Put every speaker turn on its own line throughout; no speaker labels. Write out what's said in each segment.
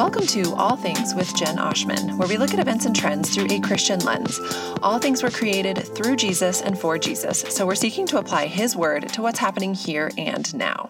Welcome to All Things with Jen Oshman, where we look at events and trends through a Christian lens. All things were created through Jesus and for Jesus, so we're seeking to apply His word to what's happening here and now.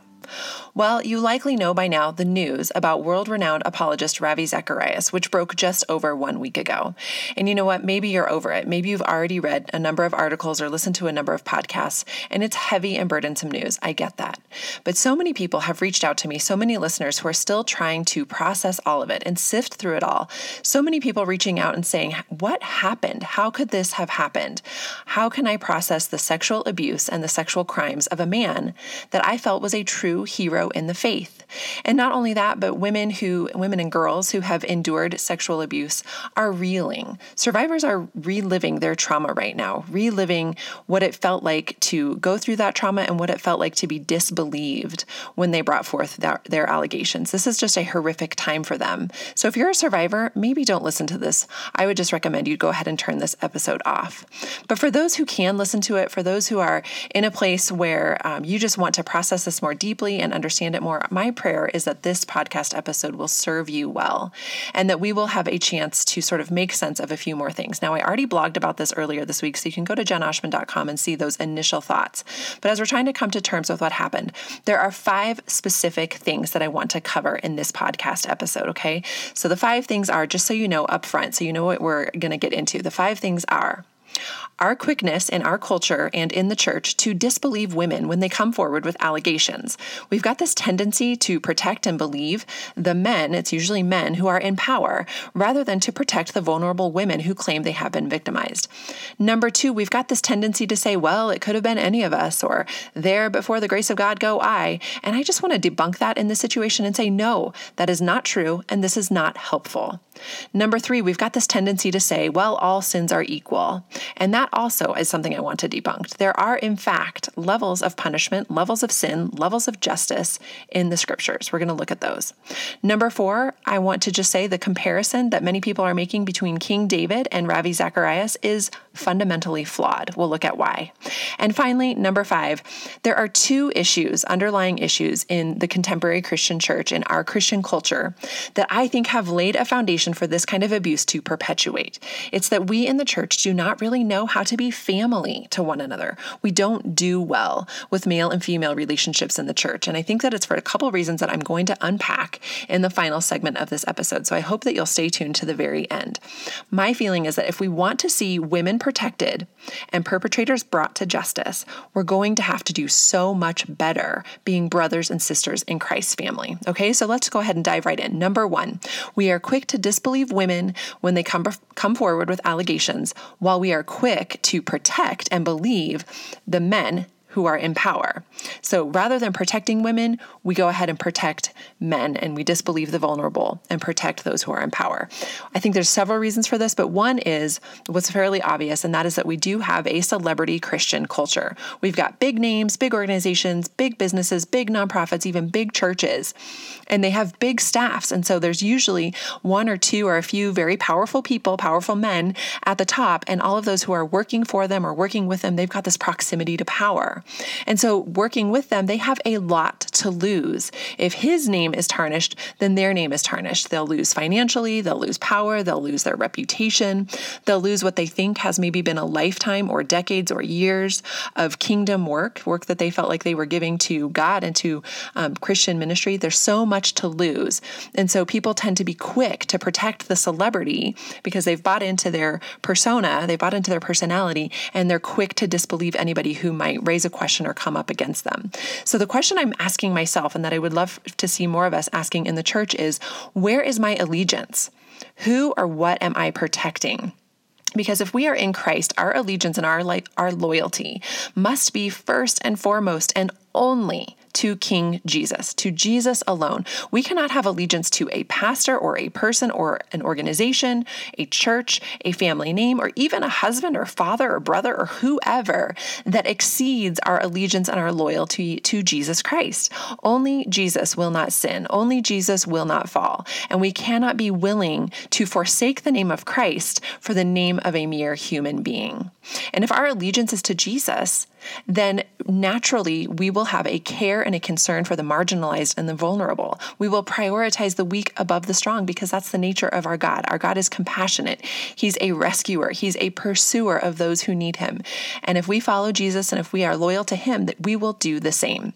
Well, you likely know by now the news about world renowned apologist Ravi Zacharias, which broke just over one week ago. And you know what? Maybe you're over it. Maybe you've already read a number of articles or listened to a number of podcasts, and it's heavy and burdensome news. I get that. But so many people have reached out to me, so many listeners who are still trying to process all of it and sift through it all. So many people reaching out and saying, What happened? How could this have happened? How can I process the sexual abuse and the sexual crimes of a man that I felt was a true hero? in the faith. And not only that, but women who women and girls who have endured sexual abuse are reeling. Survivors are reliving their trauma right now, reliving what it felt like to go through that trauma and what it felt like to be disbelieved when they brought forth their, their allegations. This is just a horrific time for them. So if you're a survivor, maybe don't listen to this. I would just recommend you go ahead and turn this episode off. But for those who can listen to it, for those who are in a place where um, you just want to process this more deeply and understand understand it more, my prayer is that this podcast episode will serve you well and that we will have a chance to sort of make sense of a few more things. Now, I already blogged about this earlier this week, so you can go to jenoshman.com and see those initial thoughts. But as we're trying to come to terms with what happened, there are five specific things that I want to cover in this podcast episode, okay? So the five things are, just so you know up front, so you know what we're going to get into, the five things are our quickness in our culture and in the church to disbelieve women when they come forward with allegations. We've got this tendency to protect and believe the men, it's usually men, who are in power, rather than to protect the vulnerable women who claim they have been victimized. Number two, we've got this tendency to say, well, it could have been any of us, or there before the grace of God go I. And I just want to debunk that in this situation and say, no, that is not true, and this is not helpful. Number three, we've got this tendency to say, well, all sins are equal. And that also is something I want to debunk. There are, in fact, levels of punishment, levels of sin, levels of justice in the scriptures. We're going to look at those. Number four, I want to just say the comparison that many people are making between King David and Ravi Zacharias is fundamentally flawed. We'll look at why. And finally, number five, there are two issues, underlying issues in the contemporary Christian church, in our Christian culture, that I think have laid a foundation for this kind of abuse to perpetuate. It's that we in the church do not really know how to be family to one another. We don't do well with male and female relationships in the church. And I think that it's for a couple reasons that I'm going to unpack in the final segment of this episode. So I hope that you'll stay tuned to the very end. My feeling is that if we want to see women protected and perpetrators brought to justice, we're going to have to do so much better being brothers and sisters in Christ's family. Okay, so let's go ahead and dive right in. Number one, we are quick to disbelieve women when they come, come forward with allegations, while we are quick to protect and believe the men who are in power. So rather than protecting women, we go ahead and protect men and we disbelieve the vulnerable and protect those who are in power. I think there's several reasons for this, but one is what's fairly obvious, and that is that we do have a celebrity Christian culture. We've got big names, big organizations, big businesses, big nonprofits, even big churches, and they have big staffs. And so there's usually one or two or a few very powerful people, powerful men at the top, and all of those who are working for them or working with them, they've got this proximity to power. And so, working with them, they have a lot to lose. If his name is tarnished, then their name is tarnished. They'll lose financially, they'll lose power, they'll lose their reputation, they'll lose what they think has maybe been a lifetime or decades or years of kingdom work, work that they felt like they were giving to God and to um, Christian ministry. There's so much to lose. And so, people tend to be quick to protect the celebrity because they've bought into their persona, they've bought into their personality, and they're quick to disbelieve anybody who might raise a question or come up against them. So, the question I'm asking myself, and that I would love to see more of us asking in the church, is where is my allegiance? Who or what am I protecting? Because if we are in Christ, our allegiance and our life, our loyalty must be first and foremost and only to King Jesus, to Jesus alone. We cannot have allegiance to a pastor or a person or an organization, a church, a family name, or even a husband or father or brother or whoever that exceeds our allegiance and our loyalty to Jesus Christ. Only Jesus will not sin. Only Jesus will not fall. And we cannot be willing to forsake the name of Christ for the name of a mere human being. And if our allegiance is to Jesus, then naturally we will have a care and a concern for the marginalized and the vulnerable. We will prioritize the weak above the strong because that's the nature of our God. Our God is compassionate. He's a rescuer. He's a pursuer of those who need him. And if we follow Jesus and if we are loyal to him, that we will do the same.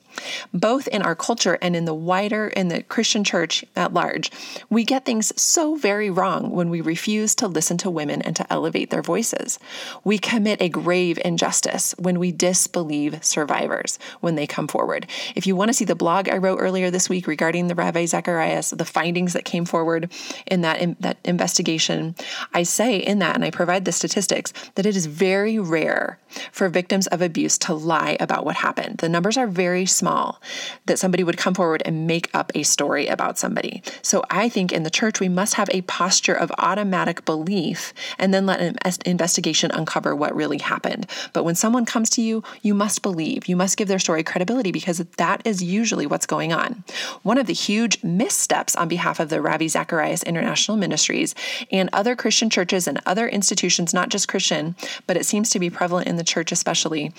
Both in our culture and in the wider in the Christian church at large, we get things so very wrong when we refuse to listen to women and to elevate their voices. We commit a grave injustice when we disbelieve survivors when they come forward. If you want to see the blog I wrote earlier this week regarding the Ravi Zacharias, the findings that came forward in that in, that investigation, I say in that and I provide the statistics that it is very rare for victims of abuse to lie about what happened. The numbers are very small that somebody would come forward and make up a story about somebody. So I think in the church we must have a posture of automatic belief and then let an investigation uncover what really happened. But when someone comes to you, you must believe. You must give their story credibility because that is usually what's going on. One of the huge missteps on behalf of the Ravi Zacharias International Ministries and other Christian churches and other institutions, not just Christian, but it seems to be prevalent in the church especially,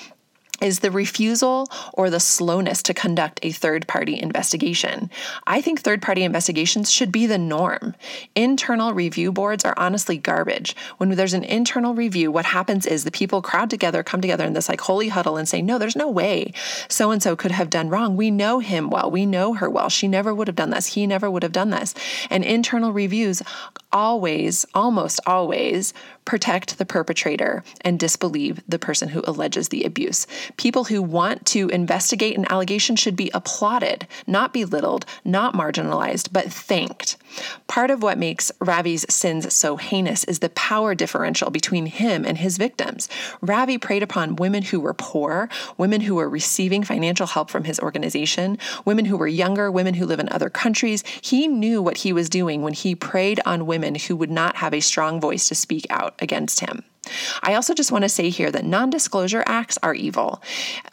is the refusal or the slowness to conduct a third party investigation. I think third party investigations should be the norm. Internal review boards are honestly garbage. When there's an internal review, what happens is the people crowd together, come together in this like holy huddle and say, No, there's no way so and so could have done wrong. We know him well. We know her well. She never would have done this. He never would have done this. And internal reviews always, almost always, protect the perpetrator and disbelieve the person who alleges the abuse. People who want to investigate an allegation should be applauded, not belittled, not marginalized, but thanked. Part of what makes Ravi's sins so heinous is the power differential between him and his victims. Ravi preyed upon women who were poor, women who were receiving financial help from his organization, women who were younger, women who live in other countries. He knew what he was doing when he preyed on women who would not have a strong voice to speak out against him. I also just want to say here that non disclosure acts are evil.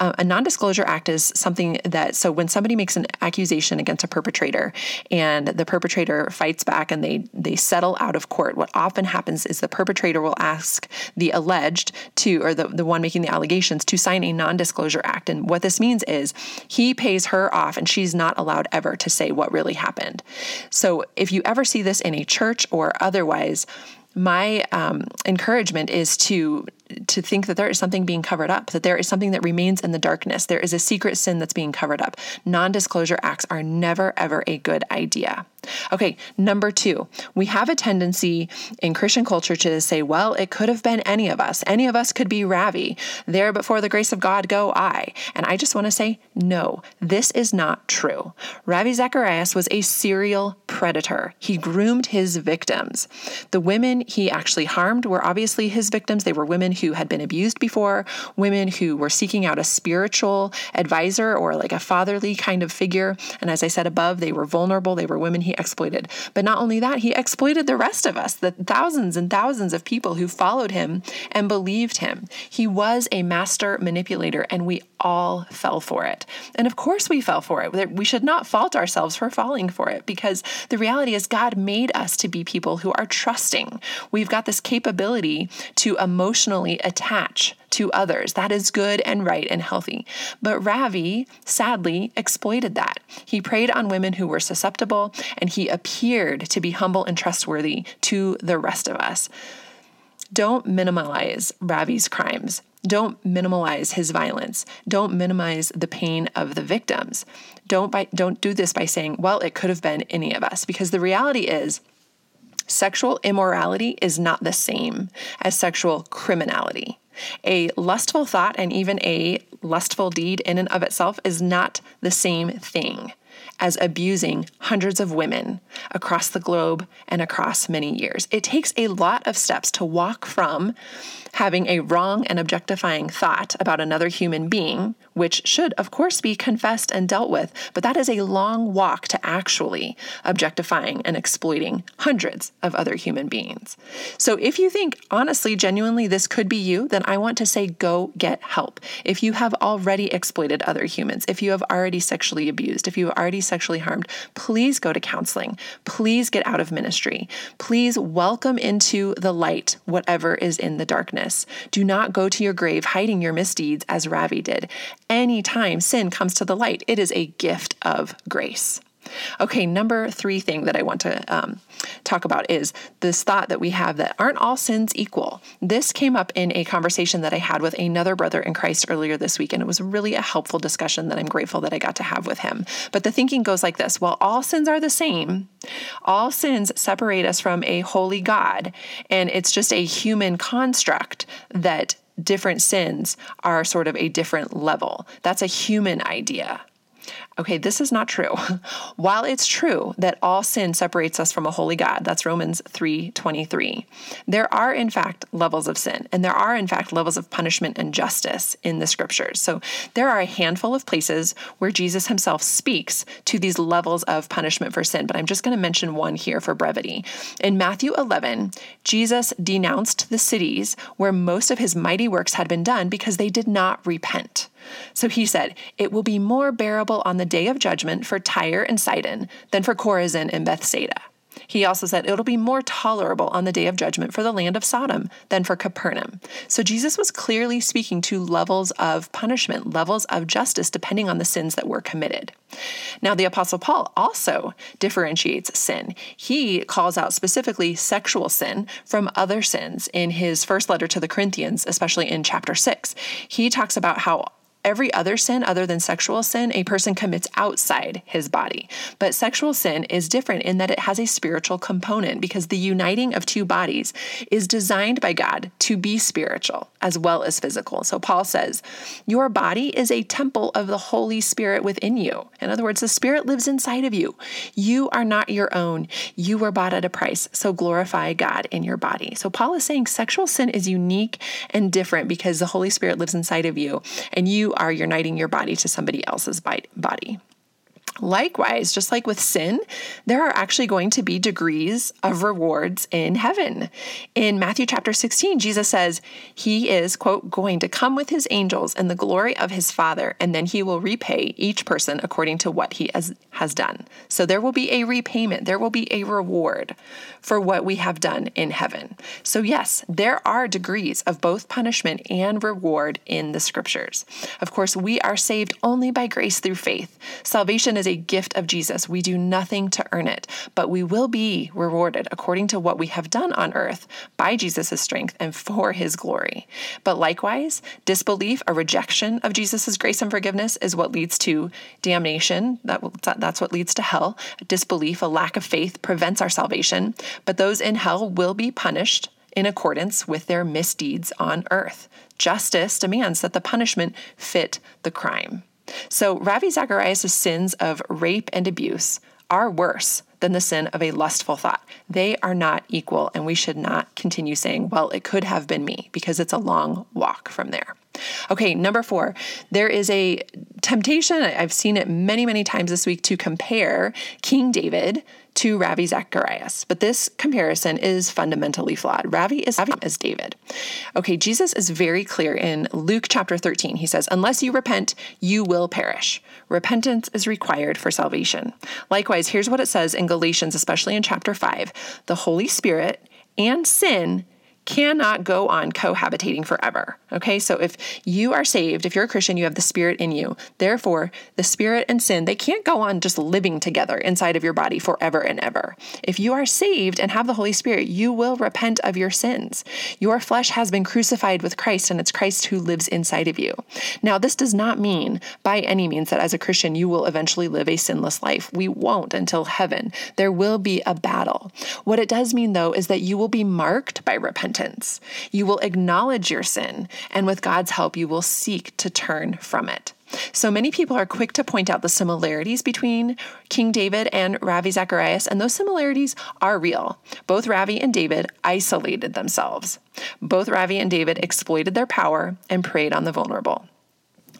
Uh, a non disclosure act is something that, so when somebody makes an accusation against a perpetrator and the perpetrator fights back and they, they settle out of court, what often happens is the perpetrator will ask the alleged to, or the, the one making the allegations, to sign a non disclosure act. And what this means is he pays her off and she's not allowed ever to say what really happened. So if you ever see this in a church or otherwise, my um, encouragement is to to think that there is something being covered up, that there is something that remains in the darkness. There is a secret sin that's being covered up. Non disclosure acts are never, ever a good idea. Okay, number two, we have a tendency in Christian culture to say, well, it could have been any of us. Any of us could be Ravi. There before the grace of God go I. And I just want to say, no, this is not true. Ravi Zacharias was a serial predator. He groomed his victims. The women he actually harmed were obviously his victims. They were women who had been abused before, women who were seeking out a spiritual advisor or like a fatherly kind of figure. And as I said above, they were vulnerable. They were women he exploited. But not only that, he exploited the rest of us, the thousands and thousands of people who followed him and believed him. He was a master manipulator, and we all fell for it. And of course, we fell for it. We should not fault ourselves for falling for it because the reality is, God made us to be people who are trusting. We've got this capability to emotionally attach to others. That is good and right and healthy. But Ravi sadly exploited that. He preyed on women who were susceptible and he appeared to be humble and trustworthy to the rest of us. Don't minimize Ravi's crimes. Don't minimize his violence. Don't minimize the pain of the victims. Don't by, don't do this by saying, "Well, it could have been any of us," because the reality is sexual immorality is not the same as sexual criminality. A lustful thought and even a lustful deed in and of itself is not the same thing as abusing hundreds of women across the globe and across many years. It takes a lot of steps to walk from having a wrong and objectifying thought about another human being, which should, of course, be confessed and dealt with, but that is a long walk to actually objectifying and exploiting hundreds of other human beings. So if you think, honestly, genuinely, this could be you, then I want to say go get help. If you have already exploited other humans, if you have already sexually abused, if you have already sexually harmed, please go to counseling. Please get out of ministry. Please welcome into the light whatever is in the darkness. Do not go to your grave hiding your misdeeds as Ravi did. Anytime sin comes to the light, it is a gift of grace. Okay, number three thing that I want to um, talk about is this thought that we have that aren't all sins equal. This came up in a conversation that I had with another brother in Christ earlier this week, and it was really a helpful discussion that I'm grateful that I got to have with him. But the thinking goes like this well, all sins are the same, all sins separate us from a holy God, and it's just a human construct that different sins are sort of a different level. That's a human idea. Okay, this is not true. While it's true that all sin separates us from a holy God, that's Romans 3:23. There are in fact levels of sin and there are in fact levels of punishment and justice in the scriptures. So there are a handful of places where Jesus himself speaks to these levels of punishment for sin, but I'm just going to mention one here for brevity. In Matthew 11, Jesus denounced the cities where most of his mighty works had been done because they did not repent. So he said, It will be more bearable on the day of judgment for Tyre and Sidon than for Chorazin and Bethsaida. He also said it'll be more tolerable on the day of judgment for the land of Sodom than for Capernaum. So Jesus was clearly speaking to levels of punishment, levels of justice, depending on the sins that were committed. Now, the Apostle Paul also differentiates sin. He calls out specifically sexual sin from other sins in his first letter to the Corinthians, especially in chapter 6. He talks about how Every other sin, other than sexual sin, a person commits outside his body. But sexual sin is different in that it has a spiritual component because the uniting of two bodies is designed by God to be spiritual as well as physical. So Paul says, Your body is a temple of the Holy Spirit within you. In other words, the Spirit lives inside of you. You are not your own. You were bought at a price. So glorify God in your body. So Paul is saying sexual sin is unique and different because the Holy Spirit lives inside of you and you are uniting your body to somebody else's body. Likewise, just like with sin, there are actually going to be degrees of rewards in heaven. In Matthew chapter 16, Jesus says he is, quote, going to come with his angels in the glory of his Father, and then he will repay each person according to what he has, has done. So there will be a repayment, there will be a reward for what we have done in heaven. So, yes, there are degrees of both punishment and reward in the scriptures. Of course, we are saved only by grace through faith. Salvation is a gift of Jesus. We do nothing to earn it, but we will be rewarded according to what we have done on earth by Jesus' strength and for his glory. But likewise, disbelief, a rejection of Jesus' grace and forgiveness is what leads to damnation. That, that's what leads to hell. Disbelief, a lack of faith, prevents our salvation. But those in hell will be punished in accordance with their misdeeds on earth. Justice demands that the punishment fit the crime. So Ravi Zacharias' sins of rape and abuse are worse than the sin of a lustful thought. They are not equal, and we should not continue saying, well, it could have been me, because it's a long walk from there. Okay, number four, there is a temptation, I've seen it many, many times this week, to compare King David to Ravi Zacharias. But this comparison is fundamentally flawed. Ravi is as David. Okay, Jesus is very clear in Luke chapter 13. He says, Unless you repent, you will perish. Repentance is required for salvation. Likewise, here's what it says in Galatians, especially in chapter 5 the Holy Spirit and sin cannot go on cohabitating forever. Okay, so if you are saved, if you're a Christian, you have the Spirit in you. Therefore, the Spirit and sin, they can't go on just living together inside of your body forever and ever. If you are saved and have the Holy Spirit, you will repent of your sins. Your flesh has been crucified with Christ, and it's Christ who lives inside of you. Now, this does not mean by any means that as a Christian, you will eventually live a sinless life. We won't until heaven. There will be a battle. What it does mean, though, is that you will be marked by repentance repentance. You will acknowledge your sin, and with God's help, you will seek to turn from it. So many people are quick to point out the similarities between King David and Ravi Zacharias, and those similarities are real. Both Ravi and David isolated themselves. Both Ravi and David exploited their power and preyed on the vulnerable.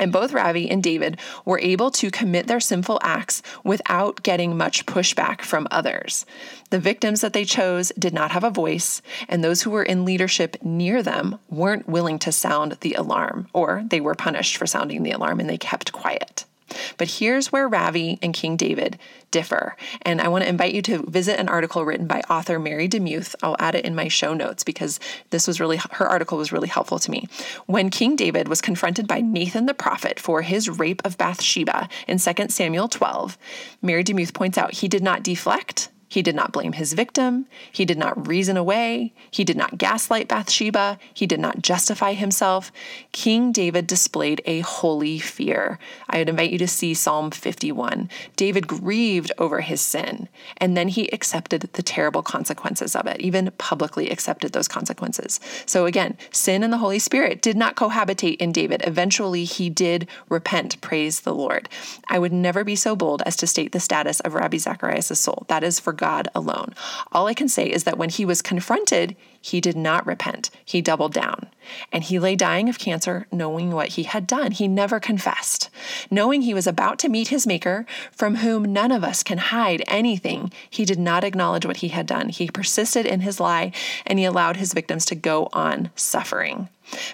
And both Ravi and David were able to commit their sinful acts without getting much pushback from others. The victims that they chose did not have a voice, and those who were in leadership near them weren't willing to sound the alarm, or they were punished for sounding the alarm and they kept quiet. But here's where Ravi and King David differ. And I want to invite you to visit an article written by author Mary DeMuth. I'll add it in my show notes because this was really, her article was really helpful to me. When King David was confronted by Nathan the prophet for his rape of Bathsheba in 2 Samuel 12, Mary DeMuth points out he did not deflect, he did not blame his victim. He did not reason away. He did not gaslight Bathsheba. He did not justify himself. King David displayed a holy fear. I would invite you to see Psalm 51. David grieved over his sin, and then he accepted the terrible consequences of it, even publicly accepted those consequences. So again, sin and the Holy Spirit did not cohabitate in David. Eventually, he did repent. Praise the Lord. I would never be so bold as to state the status of Ravi Zacharias' soul. That is for God alone. All I can say is that when he was confronted, he did not repent. He doubled down. And he lay dying of cancer, knowing what he had done. He never confessed. Knowing he was about to meet his Maker, from whom none of us can hide anything, he did not acknowledge what he had done. He persisted in his lie and he allowed his victims to go on suffering.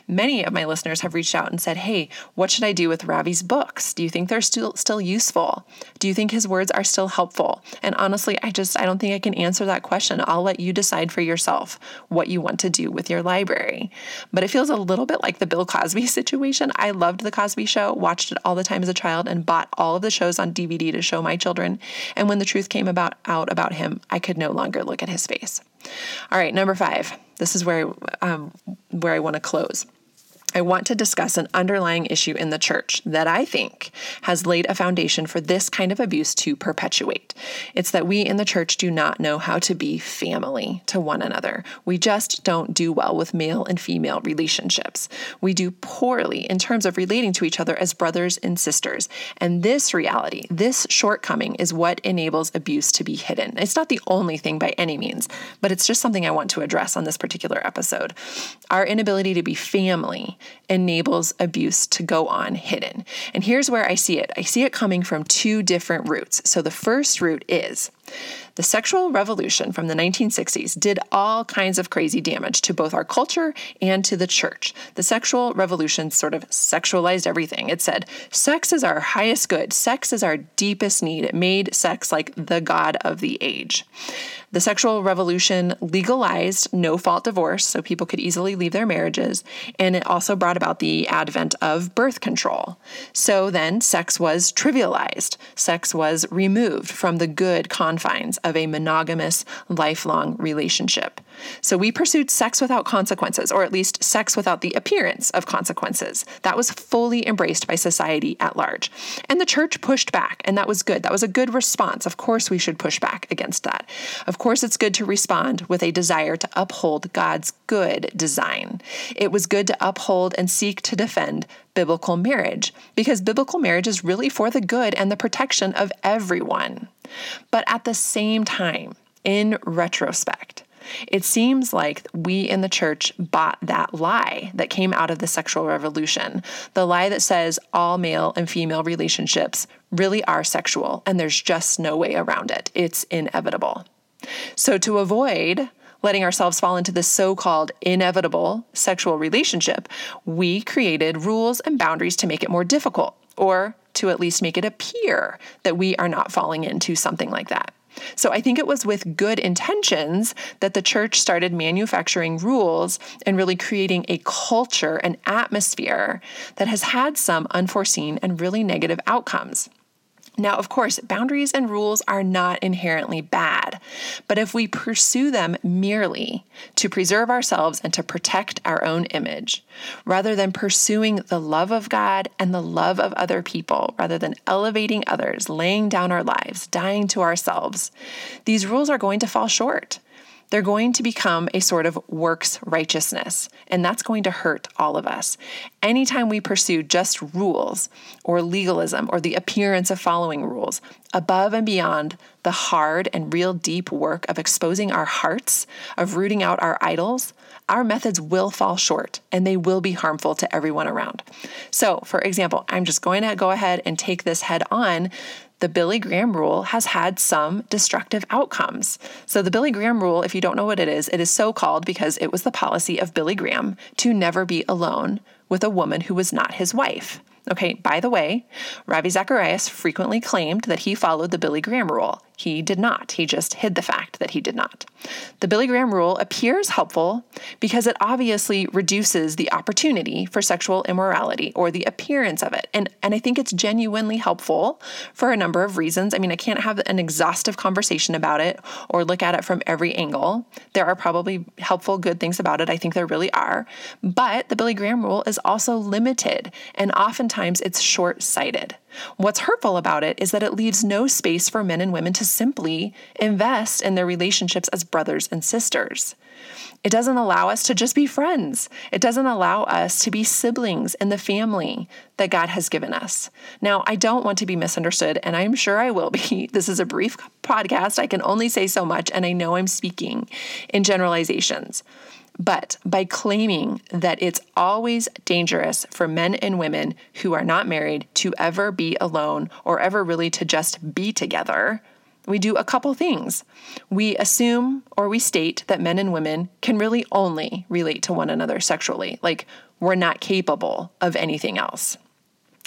Many of my listeners have reached out and said, Hey, what should I do with Ravi's books? Do you think they're still still useful? Do you think his words are still helpful? And honestly, I just I don't think I can answer that question. I'll let you decide for yourself what you want to do with your library. But it feels a little bit like the Bill Cosby situation. I loved the Cosby show, watched it all the time as a child, and bought all of the shows on DVD to show my children. And when the truth came about out about him, I could no longer look at his face. All right, number five. This is where um, where I want to close. I want to discuss an underlying issue in the church that I think has laid a foundation for this kind of abuse to perpetuate. It's that we in the church do not know how to be family to one another. We just don't do well with male and female relationships. We do poorly in terms of relating to each other as brothers and sisters. And this reality, this shortcoming, is what enables abuse to be hidden. It's not the only thing by any means, but it's just something I want to address on this particular episode. Our inability to be family enables abuse to go on hidden. And here's where I see it I see it coming from two different roots. So the first root is the sexual revolution from the 1960s did all kinds of crazy damage to both our culture and to the church. The sexual revolution sort of sexualized everything. It said, sex is our highest good, sex is our deepest need. It made sex like the god of the age. The sexual revolution legalized no fault divorce so people could easily leave their marriages, and it also brought about the advent of birth control. So then sex was trivialized, sex was removed from the good confines of a monogamous, lifelong relationship. So we pursued sex without consequences, or at least sex without the appearance of consequences. That was fully embraced by society at large. And the church pushed back, and that was good. That was a good response. Of course, we should push back against that. Of course, it's good to respond with a desire to uphold God's good design. It was good to uphold and seek to defend biblical marriage because biblical marriage is really for the good and the protection of everyone. But at the same time, in retrospect, it seems like we in the church bought that lie that came out of the sexual revolution. The lie that says all male and female relationships really are sexual and there's just no way around it. It's inevitable. So, to avoid letting ourselves fall into this so called inevitable sexual relationship, we created rules and boundaries to make it more difficult, or to at least make it appear that we are not falling into something like that. So I think it was with good intentions that the church started manufacturing rules and really creating a culture, an atmosphere that has had some unforeseen and really negative outcomes. Now, of course, boundaries and rules are not inherently bad, but if we pursue them merely to preserve ourselves and to protect our own image, rather than pursuing the love of God and the love of other people, rather than elevating others, laying down our lives, dying to ourselves, these rules are going to fall short they're going to become a sort of works righteousness, and that's going to hurt all of us. Anytime we pursue just rules or legalism or the appearance of following rules, above and beyond the hard and real deep work of exposing our hearts, of rooting out our idols, our methods will fall short and they will be harmful to everyone around. So, for example, I'm just going to go ahead and take this head on the Billy Graham rule has had some destructive outcomes. So, the Billy Graham rule, if you don't know what it is, it is so called because it was the policy of Billy Graham to never be alone with a woman who was not his wife. Okay, by the way, Ravi Zacharias frequently claimed that he followed the Billy Graham rule. He did not. He just hid the fact that he did not. The Billy Graham rule appears helpful because it obviously reduces the opportunity for sexual immorality or the appearance of it. And, and I think it's genuinely helpful for a number of reasons. I mean, I can't have an exhaustive conversation about it or look at it from every angle. There are probably helpful, good things about it. I think there really are. But the Billy Graham rule is also limited, and oftentimes it's short sighted. What's hurtful about it is that it leaves no space for men and women to simply invest in their relationships as brothers and sisters. It doesn't allow us to just be friends. It doesn't allow us to be siblings in the family that God has given us. Now, I don't want to be misunderstood, and I'm sure I will be. This is a brief podcast. I can only say so much, and I know I'm speaking in generalizations. But by claiming that it's always dangerous for men and women who are not married to ever be alone or ever really to just be together, we do a couple things. We assume or we state that men and women can really only relate to one another sexually, like we're not capable of anything else.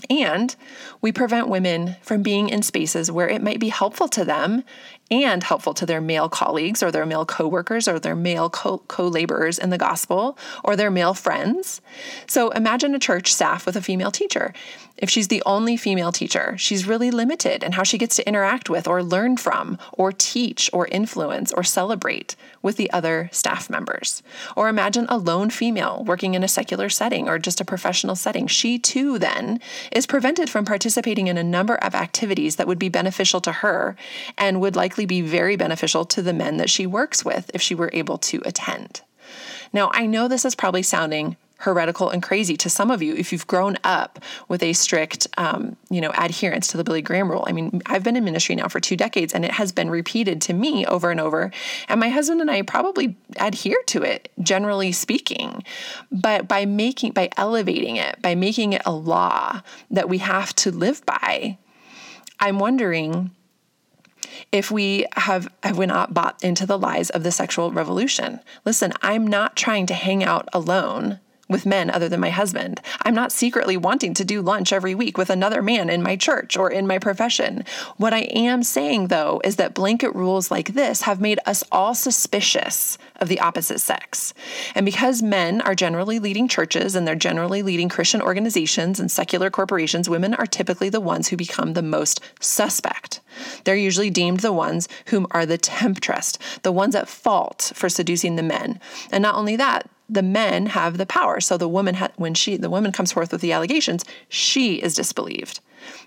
And we prevent women from being in spaces where it might be helpful to them and helpful to their male colleagues or their male coworkers or their male co laborers in the gospel or their male friends. So imagine a church staff with a female teacher. If she's the only female teacher, she's really limited in how she gets to interact with or learn from or teach or influence or celebrate with the other staff members. Or imagine a lone female working in a secular setting or just a professional setting. She too then is prevented from participating in a number of activities that would be beneficial to her and would likely be very beneficial to the men that she works with if she were able to attend. Now, I know this is probably sounding heretical and crazy to some of you if you've grown up with a strict, um, you know, adherence to the Billy Graham rule. I mean, I've been in ministry now for two decades, and it has been repeated to me over and over. And my husband and I probably adhere to it, generally speaking. But by making, by elevating it, by making it a law that we have to live by, I'm wondering if we have have we not bought into the lies of the sexual revolution. Listen, I'm not trying to hang out alone with men other than my husband. I'm not secretly wanting to do lunch every week with another man in my church or in my profession. What I am saying, though, is that blanket rules like this have made us all suspicious of the opposite sex. And because men are generally leading churches and they're generally leading Christian organizations and secular corporations, women are typically the ones who become the most suspect. They're usually deemed the ones whom are the temptress, the ones at fault for seducing the men. And not only that, the men have the power. So the woman, ha- when she, the woman comes forth with the allegations, she is disbelieved.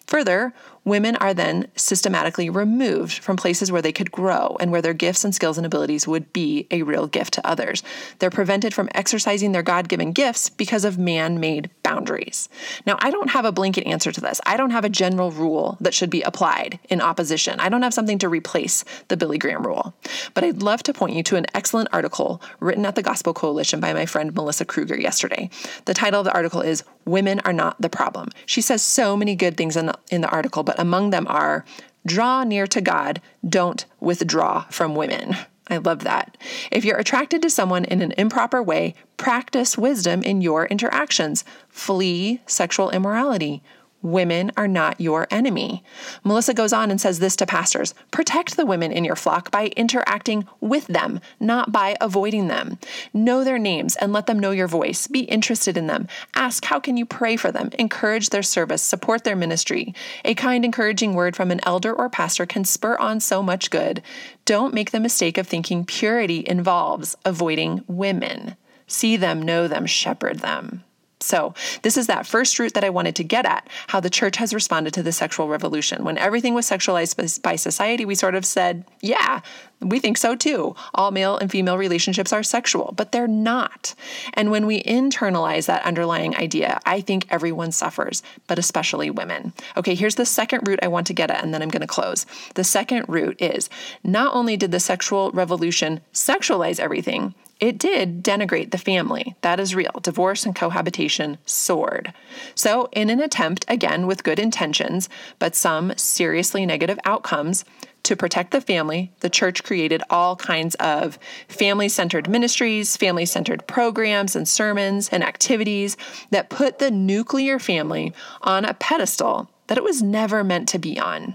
Further, women are then systematically removed from places where they could grow and where their gifts and skills and abilities would be a real gift to others. They're prevented from exercising their God given gifts because of man made boundaries. Now, I don't have a blanket answer to this. I don't have a general rule that should be applied in opposition. I don't have something to replace the Billy Graham rule. But I'd love to point you to an excellent article written at the Gospel Coalition by my friend Melissa Kruger yesterday. The title of the article is Women Are Not the Problem. She says so many good things in the, in the article, but among them are draw near to God, don't withdraw from women. I love that. If you're attracted to someone in an improper way, practice wisdom in your interactions. Flee sexual immorality. Women are not your enemy. Melissa goes on and says this to pastors protect the women in your flock by interacting with them, not by avoiding them. Know their names and let them know your voice. Be interested in them. Ask how can you pray for them, encourage their service, support their ministry. A kind, encouraging word from an elder or pastor can spur on so much good. Don't make the mistake of thinking purity involves avoiding women. See them, know them, shepherd them. So, this is that first root that I wanted to get at how the church has responded to the sexual revolution. When everything was sexualized by society, we sort of said, yeah, we think so too. All male and female relationships are sexual, but they're not. And when we internalize that underlying idea, I think everyone suffers, but especially women. Okay, here's the second root I want to get at, and then I'm going to close. The second root is not only did the sexual revolution sexualize everything, it did denigrate the family. That is real. Divorce and cohabitation soared. So, in an attempt, again with good intentions, but some seriously negative outcomes, to protect the family, the church created all kinds of family centered ministries, family centered programs and sermons and activities that put the nuclear family on a pedestal that it was never meant to be on.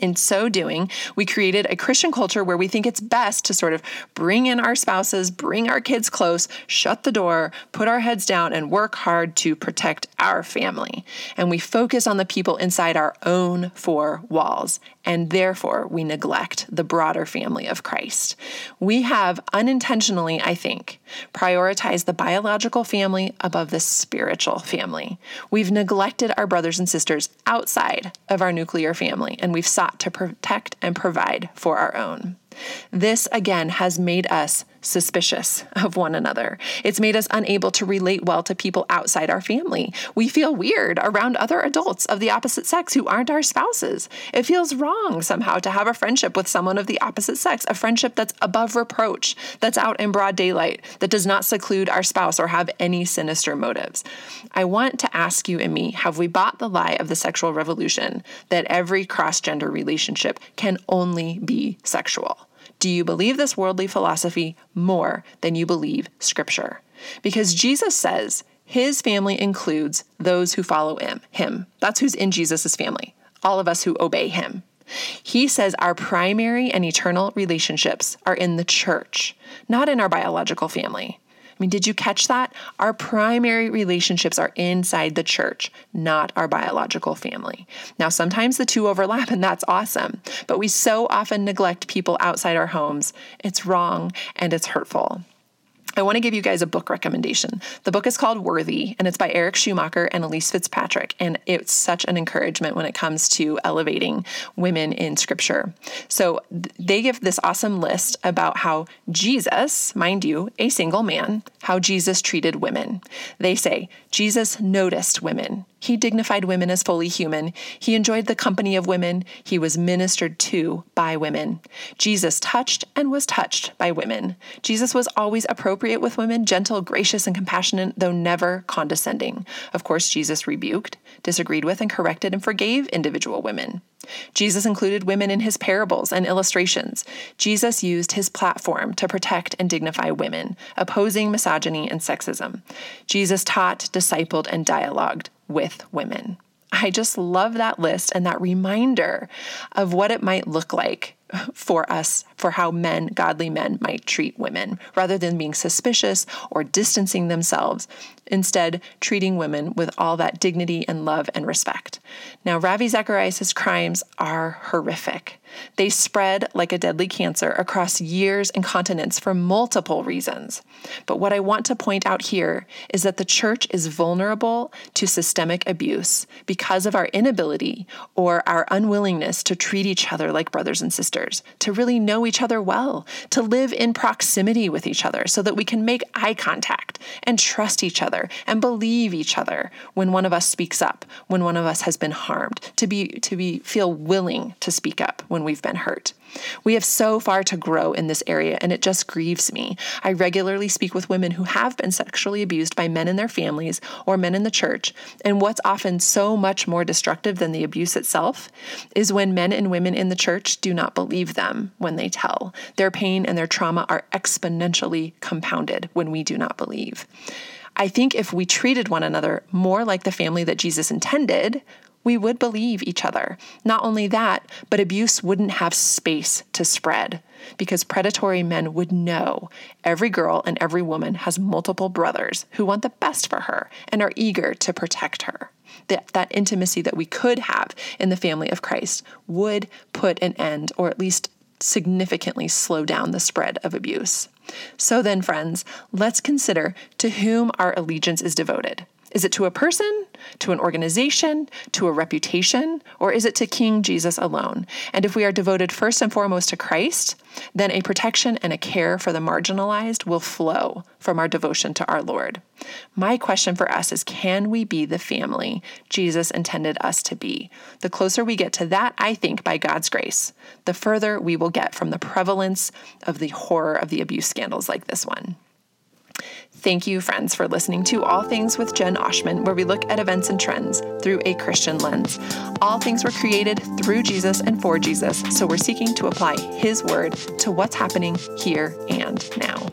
In so doing, we created a Christian culture where we think it's best to sort of bring in our spouses, bring our kids close, shut the door, put our heads down, and work hard to protect our family. And we focus on the people inside our own four walls and therefore we neglect the broader family of Christ. We have unintentionally, I think, prioritized the biological family above the spiritual family. We've neglected our brothers and sisters outside of our nuclear family, and we've sought to protect and provide for our own. This again has made us suspicious of one another. It's made us unable to relate well to people outside our family. We feel weird around other adults of the opposite sex who aren't our spouses. It feels wrong somehow to have a friendship with someone of the opposite sex, a friendship that's above reproach, that's out in broad daylight, that does not seclude our spouse or have any sinister motives. I want to ask you and me have we bought the lie of the sexual revolution that every cross gender relationship can only be sexual? Do you believe this worldly philosophy more than you believe Scripture? Because Jesus says his family includes those who follow him. Him. That's who's in Jesus' family. All of us who obey him. He says our primary and eternal relationships are in the church, not in our biological family. I mean, did you catch that? Our primary relationships are inside the church, not our biological family. Now, sometimes the two overlap, and that's awesome, but we so often neglect people outside our homes. It's wrong and it's hurtful. I want to give you guys a book recommendation. The book is called Worthy, and it's by Eric Schumacher and Elyse Fitzpatrick. And it's such an encouragement when it comes to elevating women in scripture. So they give this awesome list about how Jesus, mind you, a single man, how Jesus treated women. They say, Jesus noticed women. He dignified women as fully human. He enjoyed the company of women. He was ministered to by women. Jesus touched and was touched by women. Jesus was always appropriate with women, gentle, gracious, and compassionate, though never condescending. Of course, Jesus rebuked, disagreed with, and corrected and forgave individual women. Jesus included women in his parables and illustrations. Jesus used his platform to protect and dignify women, opposing misogyny and sexism. Jesus taught, discipled, and dialogued with women. I just love that list and that reminder of what it might look like for us for how men, godly men, might treat women, rather than being suspicious or distancing themselves, instead, treating women with all that dignity and love and respect. Now, Ravi Zacharias' crimes are horrific. They spread like a deadly cancer across years and continents for multiple reasons. But what I want to point out here is that the church is vulnerable to systemic abuse because of our inability or our unwillingness to treat each other like brothers and sisters, to really know each other well, to live in proximity with each other so that we can make eye contact and trust each other and believe each other when one of us speaks up, when one of us has been harmed, to be to be feel willing to speak up when we've been hurt. We have so far to grow in this area, and it just grieves me. I regularly speak with women who have been sexually abused by men in their families or men in the church, and what's often so much more destructive than the abuse itself is when men and women in the church do not believe them when they tell. Their pain and their trauma are exponentially compounded when we do not believe. I think if we treated one another more like the family that Jesus intended, we would believe each other. Not only that, but abuse wouldn't have space to spread because predatory men would know every girl and every woman has multiple brothers who want the best for her and are eager to protect her. That, that intimacy that we could have in the family of Christ would put an end or at least significantly slow down the spread of abuse. So then, friends, let's consider to whom our allegiance is devoted. Is it to a person, to an organization, to a reputation, or is it to King Jesus alone? And if we are devoted first and foremost to Christ, then a protection and a care for the marginalized will flow from our devotion to our Lord. My question for us is can we be the family Jesus intended us to be? The closer we get to that, I think, by God's grace, the further we will get from the prevalence of the horror of the abuse scandals like this one. Thank you, friends, for listening to All Things with Jen Oshman, where we look at events and trends through a Christian lens. All things were created through Jesus and for Jesus, so we're seeking to apply His word to what's happening here and now.